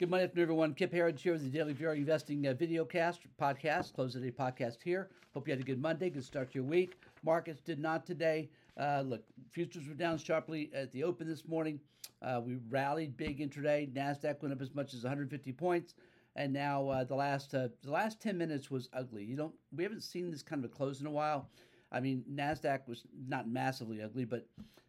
Good morning, afternoon, everyone. Kip Herriage here with the Daily VR Investing uh, video cast, podcast, close the day podcast here. Hope you had a good Monday, good start to your week. Markets did not today. Uh, look, futures were down sharply at the open this morning. Uh, we rallied big intraday. Nasdaq went up as much as 150 points, and now uh, the last uh, the last 10 minutes was ugly. You don't we haven't seen this kind of a close in a while. I mean, Nasdaq was not massively ugly, but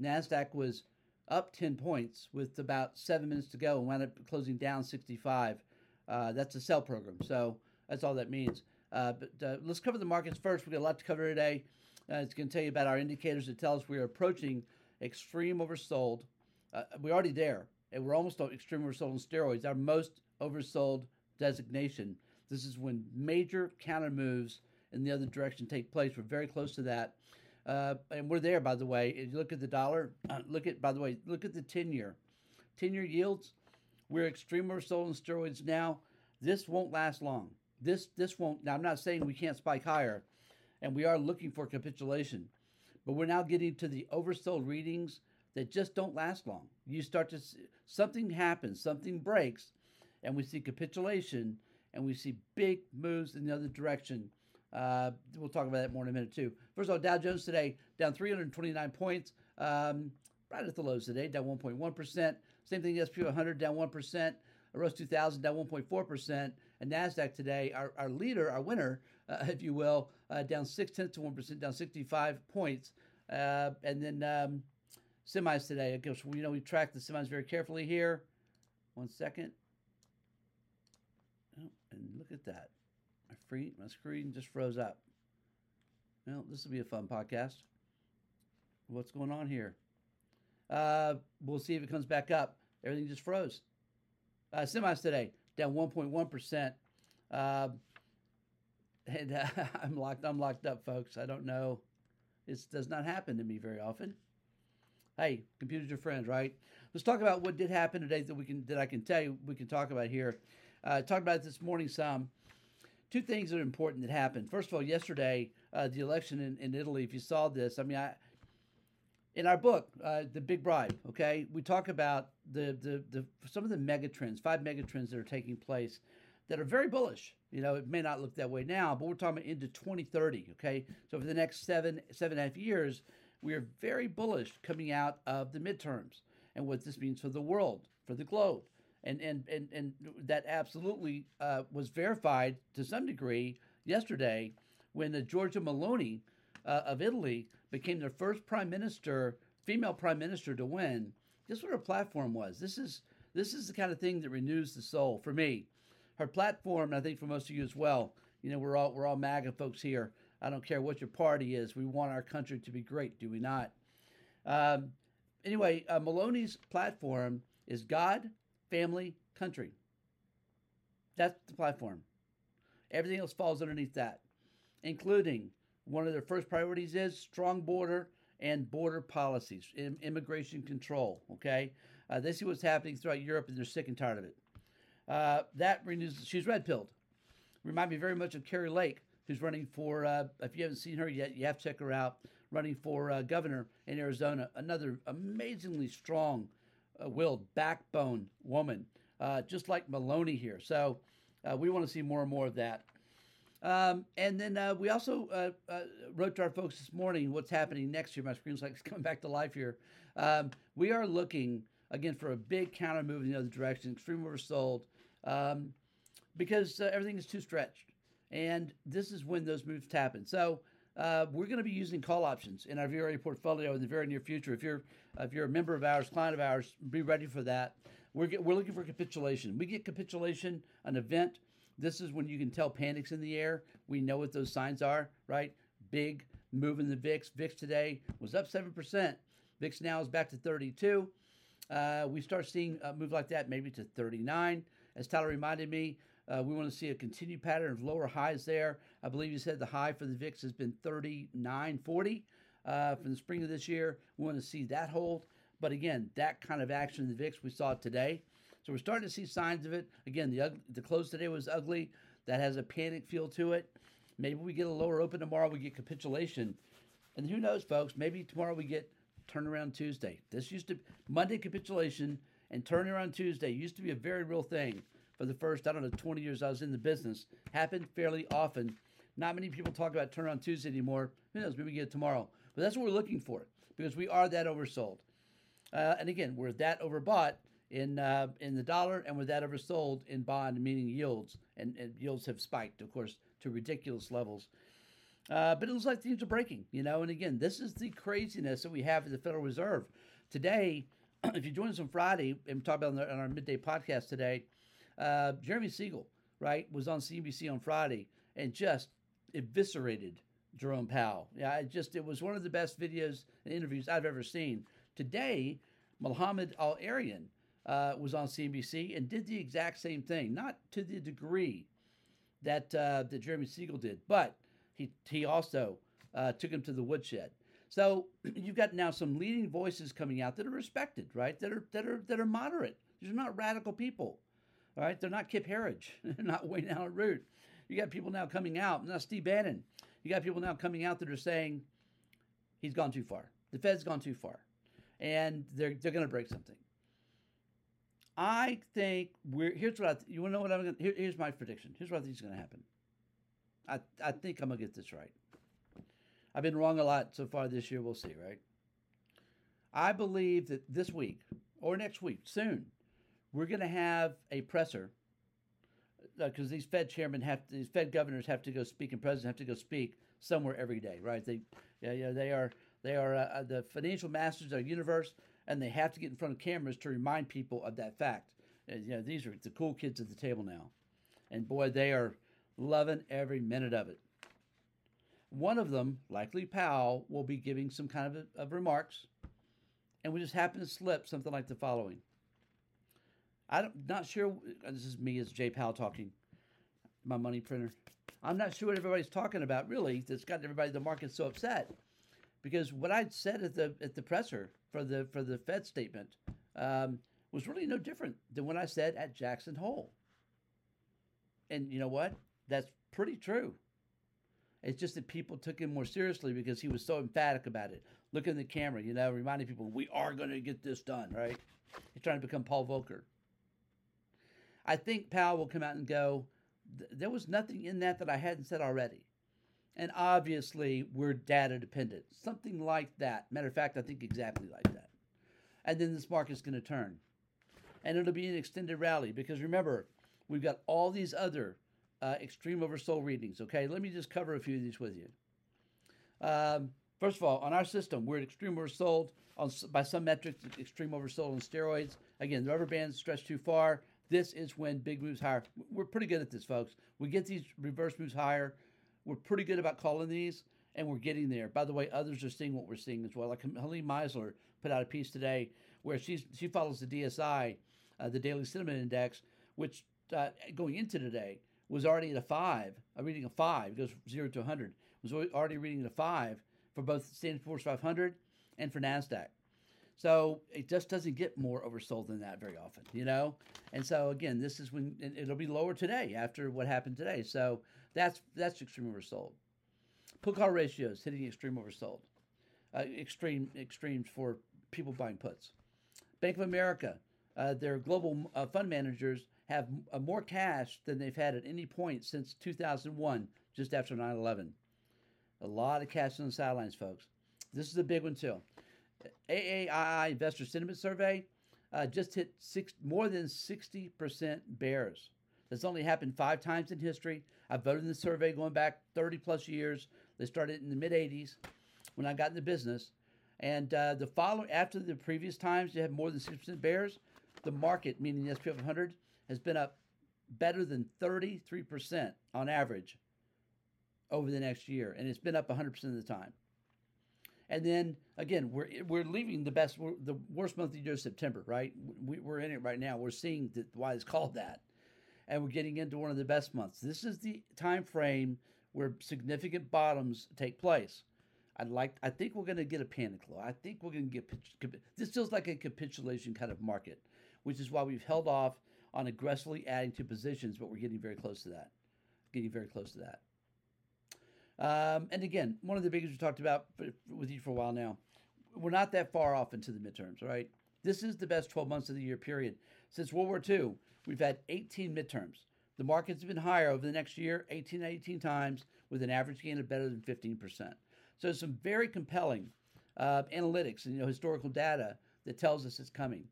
Nasdaq was up 10 points with about seven minutes to go and wound up closing down 65. Uh, that's a sell program. So that's all that means. Uh, but uh, let's cover the markets first. We've got a lot to cover today. Uh, it's going to tell you about our indicators that tell us we are approaching extreme oversold. Uh, we're already there, and we're almost extreme oversold on steroids, our most oversold designation. This is when major counter moves in the other direction take place. We're very close to that. Uh, and we're there, by the way. If you look at the dollar, uh, look at, by the way, look at the 10 year. 10 year yields, we're extreme oversold in steroids now. This won't last long. This, this won't, now I'm not saying we can't spike higher, and we are looking for capitulation, but we're now getting to the oversold readings that just don't last long. You start to see, something happens, something breaks, and we see capitulation, and we see big moves in the other direction uh, we'll talk about that more in a minute, too. First of all, Dow Jones today down 329 points, um, right at the lows today, down 1.1%. Same thing, SP 100 down 1%. Russ 2000 down 1.4%. And NASDAQ today, our, our leader, our winner, uh, if you will, uh, down 6 tenths to 1%, down 65 points. Uh, and then um, semis today, you know, we track the semis very carefully here. One second. Oh, and look at that. My free my screen just froze up. Well, this will be a fun podcast. What's going on here? Uh, we'll see if it comes back up. Everything just froze. Uh, semis today down 1.1 percent. Uh, and uh, I'm locked. I'm locked up, folks. I don't know. This does not happen to me very often. Hey, computers are friends, right? Let's talk about what did happen today that we can that I can tell you we can talk about here. Uh, talked about it this morning some two things that are important that happened. First of all, yesterday, uh, the election in, in Italy, if you saw this, I mean, I, in our book, uh, The Big Bribe, okay, we talk about the, the, the some of the mega trends, five mega trends that are taking place that are very bullish. You know, it may not look that way now, but we're talking about into 2030, okay? So for the next seven, seven and a half years, we are very bullish coming out of the midterms and what this means for the world, for the globe and and and, and that absolutely uh, was verified to some degree yesterday when the Giorgia Meloni uh, of Italy became the first prime minister, female prime minister to win. Guess what her platform was? This is this is the kind of thing that renews the soul for me. Her platform, I think for most of you as well. You know, we're all we're all MAGA folks here. I don't care what your party is. We want our country to be great, do we not? Um, anyway, uh, Meloni's platform is God, family, country. That's the platform. Everything else falls underneath that, including one of their first priorities is strong border and border policies, immigration control. Okay, uh, they see what's happening throughout Europe, and they're sick and tired of it. Uh, that renews. She's red pilled. Remind me very much of Kari Lake, who's running for. Uh, if you haven't seen her yet, you have to check her out. Running for uh, governor in Arizona. Another amazingly strong willed backbone woman, uh, just like Meloni here. So uh, we want to see more and more of that. Um, and then uh, we also uh, uh, wrote to our folks this morning what's happening next year. My screen's like it's coming back to life here. Um, we are looking again for a big counter move in the other direction, extreme oversold, um, because uh, everything is too stretched. And this is when those moves happen. So uh, we're going to be using call options in our VRA portfolio in the very near future. If you're if you're a member of ours, client of ours, be ready for that. We're get, we're looking for capitulation. We get capitulation, an event. This is when you can tell panics in the air. We know what those signs are, right? Big move in the VIX. VIX today was up seven percent. VIX now is back to 32. Uh, we start seeing a move like that maybe to 39. As Tyler reminded me, uh, we want to see a continued pattern of lower highs there. I believe you said the high for the VIX has been 39.40 uh, from the spring of this year. We want to see that hold. But again, that kind of action in the VIX we saw today. So we're starting to see signs of it. Again, the the close today was ugly. That has a panic feel to it. Maybe we get a lower open tomorrow. We get capitulation, and who knows, folks? Maybe tomorrow we get turnaround Tuesday. This used to Monday capitulation And turnaround Tuesday used to be a very real thing for the first, I don't know, 20 years I was in the business. Happened fairly often. Not many people talk about turnaround Tuesday anymore. Who knows? Maybe we get it tomorrow. But that's what we're looking for because we are that oversold. Uh, and again, we're that overbought in uh, in the dollar, and we're that oversold in bond, meaning yields, and, and yields have spiked, of course, to ridiculous levels. Uh, but it looks like things are breaking, you know. And again, this is the craziness that we have at the Federal Reserve today. if you join us on Friday and talk about on, on our midday podcast today, uh, Jeremy Siegel, right, was on CNBC on Friday and just eviscerated Jerome Powell. Yeah, it just it was one of the best videos and interviews I've ever seen. Today, Mohamed El-Erian uh, was on CNBC and did the exact same thing, not to the degree that uh, that Jeremy Siegel did, but he he also uh, took him to the woodshed. So you've got now some leading voices coming out that are respected, right? That are that are that are moderate. These are not radical people, right? They're not Kip Herriage, they're not Wayne Allyn Root. You got people now coming out, not Steve Bannon. You got people now coming out that are saying he's gone too far. The Fed's gone too far, and they're they're going to break something. I think we're here's what I you want to know what I'm going. Here, here's my prediction. Here's what I think is going to happen. I I think I'm going to get this right. I've been wrong a lot so far this year. We'll see, right? I believe that this week or next week, soon, we're going to have a presser because uh, these Fed chairmen have to, these Fed governors have to go speak and presidents have to go speak somewhere every day, right? They, yeah, yeah, they are they are uh, uh the financial masters of the universe, and they have to get in front of cameras to remind people of that fact. And, you know, these are the cool kids at the table now, and boy, they are loving every minute of it. One of them, likely Powell, will be giving some kind of, of remarks, and we just happen to slip something like the following. I'm not sure. This is me as Jay Powell talking, my money printer. I'm not sure what everybody's talking about really. That's got everybody the market so upset, because what I said at the at the presser for the for the Fed statement um, was really no different than what I said at Jackson Hole. And you know what? That's pretty true. It's just that people took him more seriously because he was so emphatic about it. Look in the camera, you know, reminding people we are going to get this done, right? He's trying to become Paul Volcker. I think Powell will come out and go, there was nothing in that that I hadn't said already. And obviously, we're data dependent. Something like that. Matter of fact, I think exactly like that. And then this market's going to turn. And it'll be an extended rally because remember, we've got all these other uh, extreme oversold readings. Okay, let me just cover a few of these with you. Um, first of all, on our system, we're extreme oversold on, by some metrics, extreme oversold on steroids. Again, the rubber bands stretch too far. This is when big moves higher. We're pretty good at this, folks. We get these reverse moves higher. We're pretty good about calling these, and we're getting there. By the way, others are seeing what we're seeing as well. Like Helene Meisler put out a piece today where she's, she follows the DSI, uh, the Daily Sentiment Index, which uh, going into today was already at a five, a reading of five, it goes zero to 100, was already reading a five for both Standard Poor's 500 and for NASDAQ. So it just doesn't get more oversold than that very often, you know? And so again, this is when it'll be lower today after what happened today. So that's that's extreme oversold. Put call ratios hitting extreme oversold. Uh, extreme extremes for people buying puts. Bank of America, uh, their global uh, fund managers have uh, more cash than they've had at any point since 2001, just after 9 11. A lot of cash on the sidelines, folks. This is a big one, too. AAII Investor Sentiment Survey uh, just hit six, more than 60% bears. That's only happened five times in history. I voted in the survey going back 30 plus years. They started in the mid 80s when I got in the business. And uh, the following, after the previous times you had more than 60% bears, the market, meaning the SP 500, has been up better than 33% on average over the next year. And it's been up 100% of the time. And then again, we're we're leaving the best, the worst month of the year, is September, right? We, are in it right now. We're seeing that why it's called that, and we're getting into one of the best months. This is the time frame where significant bottoms take place. I'd like. I think we're going to get a panic low. I think we're going to get. This feels like a capitulation kind of market, which is why we've held off on aggressively adding to positions, but we're getting very close to that. Getting very close to that. Um, and again, one of the biggest we talked about with you for a while now, we're not that far off into the midterms, right? This is the best 12 months of the year period. Since World War II, we've had 18 midterms. The markets have been higher over the next year, 18 18 times, with an average gain of better than 15%. So some very compelling uh, analytics and you know historical data that tells us it's coming.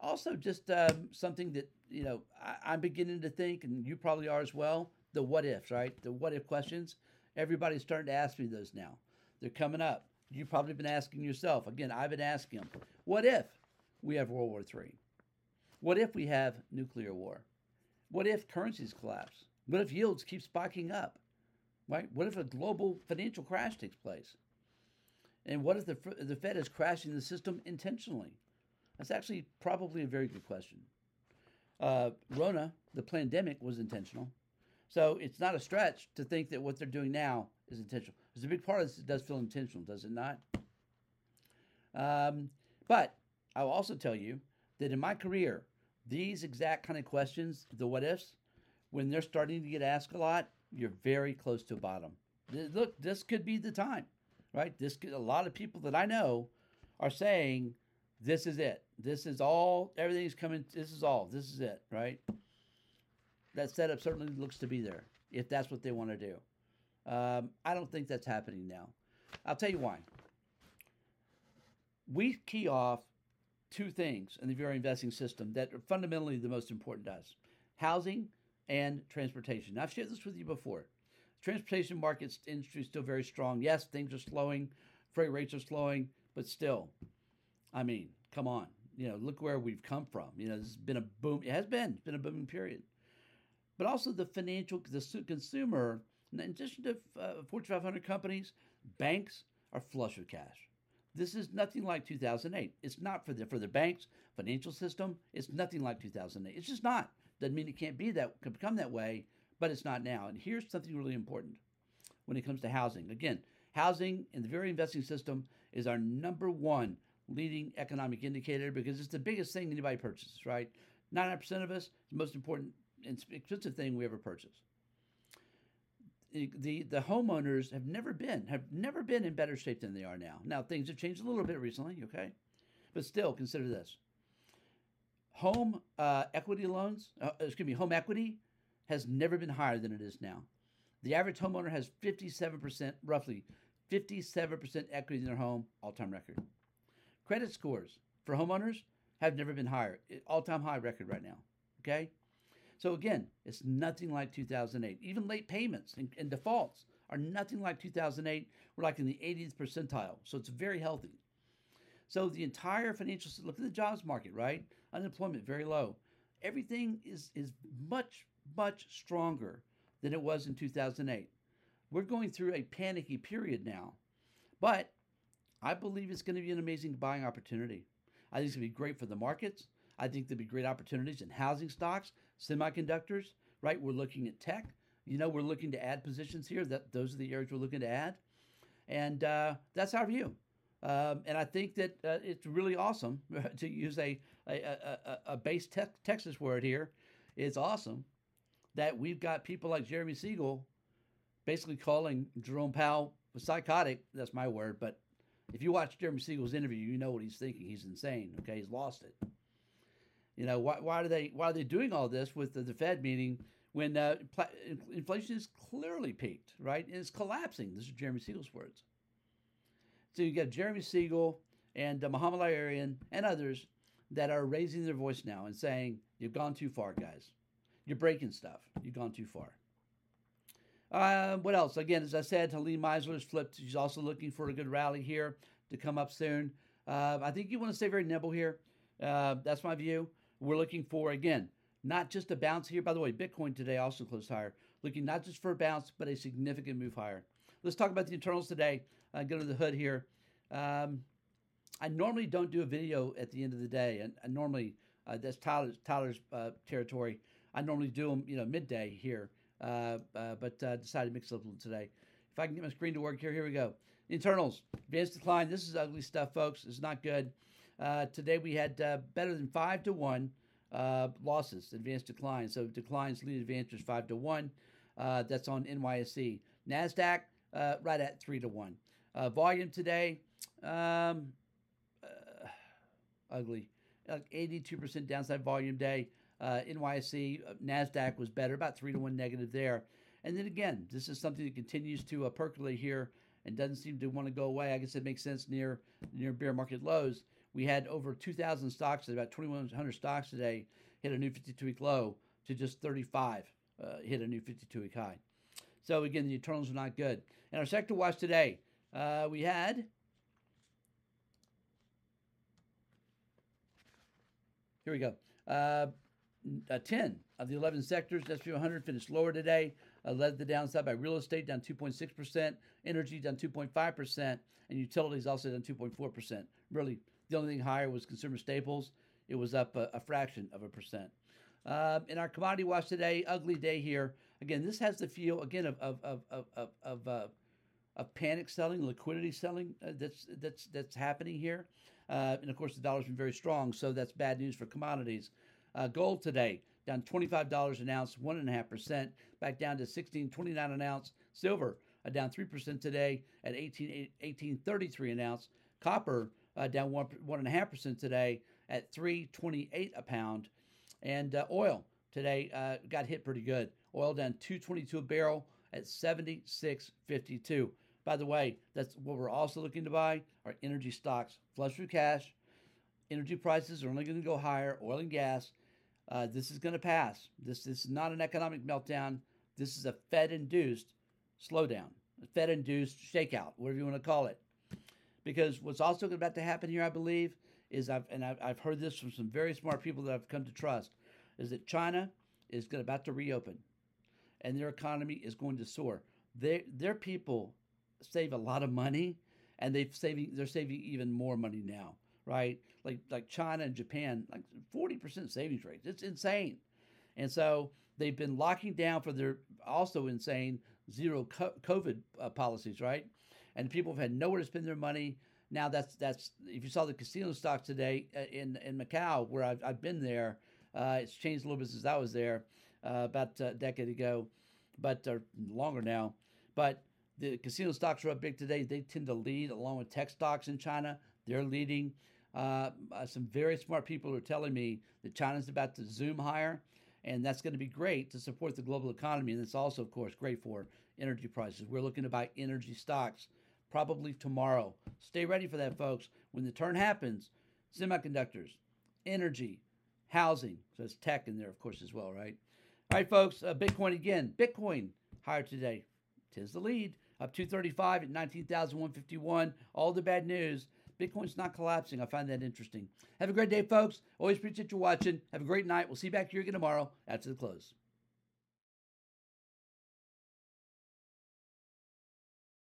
Also, just um, something that you know I, I'm beginning to think, and you probably are as well. The what ifs, right? The what if questions. Everybody's starting to ask me those now. They're coming up. You've probably been asking yourself. Again, I've been asking them. What if we have World War III? What if we have nuclear war? What if currencies collapse? What if yields keep spiking up? Right? What if a global financial crash takes place? And what if the, the Fed is crashing the system intentionally? That's actually probably a very good question. Uh, Rona, the pandemic, was intentional. So it's not a stretch to think that what they're doing now is intentional. There's a big part of this that does feel intentional, does it not? Um, but I will also tell you that in my career, these exact kind of questions, the what ifs, when they're starting to get asked a lot, you're very close to a bottom. Look, this could be the time, right? This could, a lot of people that I know are saying, "This is it. This is all. Everything's coming. This is all. This is it." Right? That setup certainly looks to be there if that's what they want to do. Um, I don't think that's happening now. I'll tell you why. We key off two things in the VRA investing system that are fundamentally the most important to us housing and transportation. Now, I've shared this with you before. Transportation markets industry is still very strong. Yes, things are slowing, freight rates are slowing, but still, I mean, come on. You know, look where we've come from. You know, it's been a boom. It has been. It's been a booming period. But also the financial, the consumer, in addition to uh, Fortune 500 companies, banks are flush with cash. This is nothing like 2008. It's not for the for the banks, financial system. It's nothing like 2008. It's just not. Doesn't mean it can't be that can become that way, but it's not now. And here's something really important when it comes to housing. Again, housing and the very investing system is our number one leading economic indicator because it's the biggest thing anybody purchases. Right, 99% of us, the most important and expensive thing we ever purchase the the homeowners have never been have never been in better shape than they are now. Now things have changed a little bit recently, okay, but still consider this: home uh, equity loans, uh, excuse me, home equity has never been higher than it is now. The average homeowner has 57%, roughly 57% equity in their home, all-time record. Credit scores for homeowners have never been higher, all-time high record right now. Okay, so again, it's nothing like 2008. Even late payments and, and defaults are nothing like 2008. We're like in the 80th percentile. So it's very healthy. So the entire financial look at the jobs market, right? Unemployment very low. Everything is is much much stronger than it was in 2008. We're going through a panicky period now. But I believe it's going to be an amazing buying opportunity. I think it's going to be great for the markets. I think there'll be great opportunities in housing stocks, semiconductors, right? We're looking at tech. You know, we're looking to add positions here. That those are the areas we're looking to add, and uh, that's our view. Um, and I think that uh, it's really awesome to use a a, a, a base te- Texas word here. It's awesome that we've got people like Jeremy Siegel basically calling Jerome Powell psychotic. That's my word, but if you watch Jeremy Siegel's interview, you know what he's thinking. He's insane. Okay, he's lost it. You know, why, why are they why are they doing all this with the, the Fed meeting when uh, inflation is clearly peaked, right? And it's collapsing. This is Jeremy Siegel's words. So you got Jeremy Siegel and uh, Mohamed El-Erian and others that are raising their voice now and saying, "You've gone too far, guys. You're breaking stuff. You've gone too far." Uh, what else? Again, as I said, Helene Meisler's flipped. She's also looking for a good rally here to come up soon. Uh, I think you want to stay very nimble here. Uh, that's my view. We're looking for, again, not just a bounce here. By the way, Bitcoin today also closed higher, looking not just for a bounce, but a significant move higher. Let's talk about the internals today. Uh, go to the hood here. Um, I normally don't do a video at the end of the day, and I normally uh, that's Tyler's, Tyler's uh, territory. I normally do them, you know, midday here, but uh, decided to mix it up a little today. If I can get my screen to work here, here we go. Internals, advanced decline. This is ugly stuff, folks. It's not good. Uh, today we had uh, better than five to one uh, losses, advanced decline. So declines lead advantage five to one. Uh, that's on NYSE. Nasdaq uh, right at three to one. Uh, volume today, um, ugly. like 82% downside volume day. Uh, NYSE, uh, NASDAQ was better, about three to one negative there. And then again, this is something that continues to uh, percolate here and doesn't seem to want to go away. I guess it makes sense near near bear market lows. We had over 2,000 stocks, about 2,100 stocks today, hit a new 52 week low to just 35, uh, hit a new 52 week high. So again, the internals are not good. And our sector watch today, uh, we had here we go. Uh, uh, 10 of the 11 sectors, S&P 100 finished lower today, uh, led the downside by real estate down 2.6%, energy down 2.5%, and utilities also down 2.4%. Really, the only thing higher was consumer staples. It was up a, a fraction of a percent. Uh, in our commodity watch today, ugly day here. Again, this has the feel again of of of of of, uh, of panic selling, liquidity selling uh, that's that's that's happening here. Uh, and of course, the dollar's been very strong, so that's bad news for commodities. Uh, gold today down $25 an ounce, 1.5%, back down to 16.29 an ounce. Silver uh, down 3% today at 18, 18.33 an ounce. Copper uh, down 1, 1.5% today at 3.28 a pound. And uh, oil today uh, got hit pretty good. Oil down 222 a barrel at 76.52. By the way, that's what we're also looking to buy are energy stocks. Flush with cash. Energy prices are only going to go higher. Oil and gas uh, this is going to pass. This, this is not an economic meltdown. This is a Fed induced slowdown, a Fed induced shakeout, whatever you want to call it. Because what's also about to happen here, I believe, is I've and I've, I've heard this from some very smart people that I've come to trust, is that China is going, about to reopen, and their economy is going to soar. Their their people save a lot of money, and they've saving they're saving even more money now right? Like like China and Japan, like 40% savings rates. It's insane. And so they've been locking down for their also insane zero COVID uh, policies, right? And people have had nowhere to spend their money. Now that's that's if you saw the casino stocks today uh, in in Macau, where I've, I've been there, uh, it's changed a little bit since I was there uh, about a decade ago, but uh, longer now. But the casino stocks are up big today. They tend to lead along with tech stocks in China. They're leading. Uh, uh, some very smart people are telling me that China's about to zoom higher, and that's going to be great to support the global economy. And it's also, of course, great for energy prices. We're looking to buy energy stocks probably tomorrow. Stay ready for that, folks. When the turn happens, semiconductors, energy, housing. So it's tech in there, of course, as well, right? All right, folks. Uh, Bitcoin again. Bitcoin higher today. Tis the lead. Up 235 at 19,151. All the bad news. Bitcoin's not collapsing. I find that interesting. Have a great day, folks. Always appreciate you watching. Have a great night. We'll see you back here again tomorrow after the close.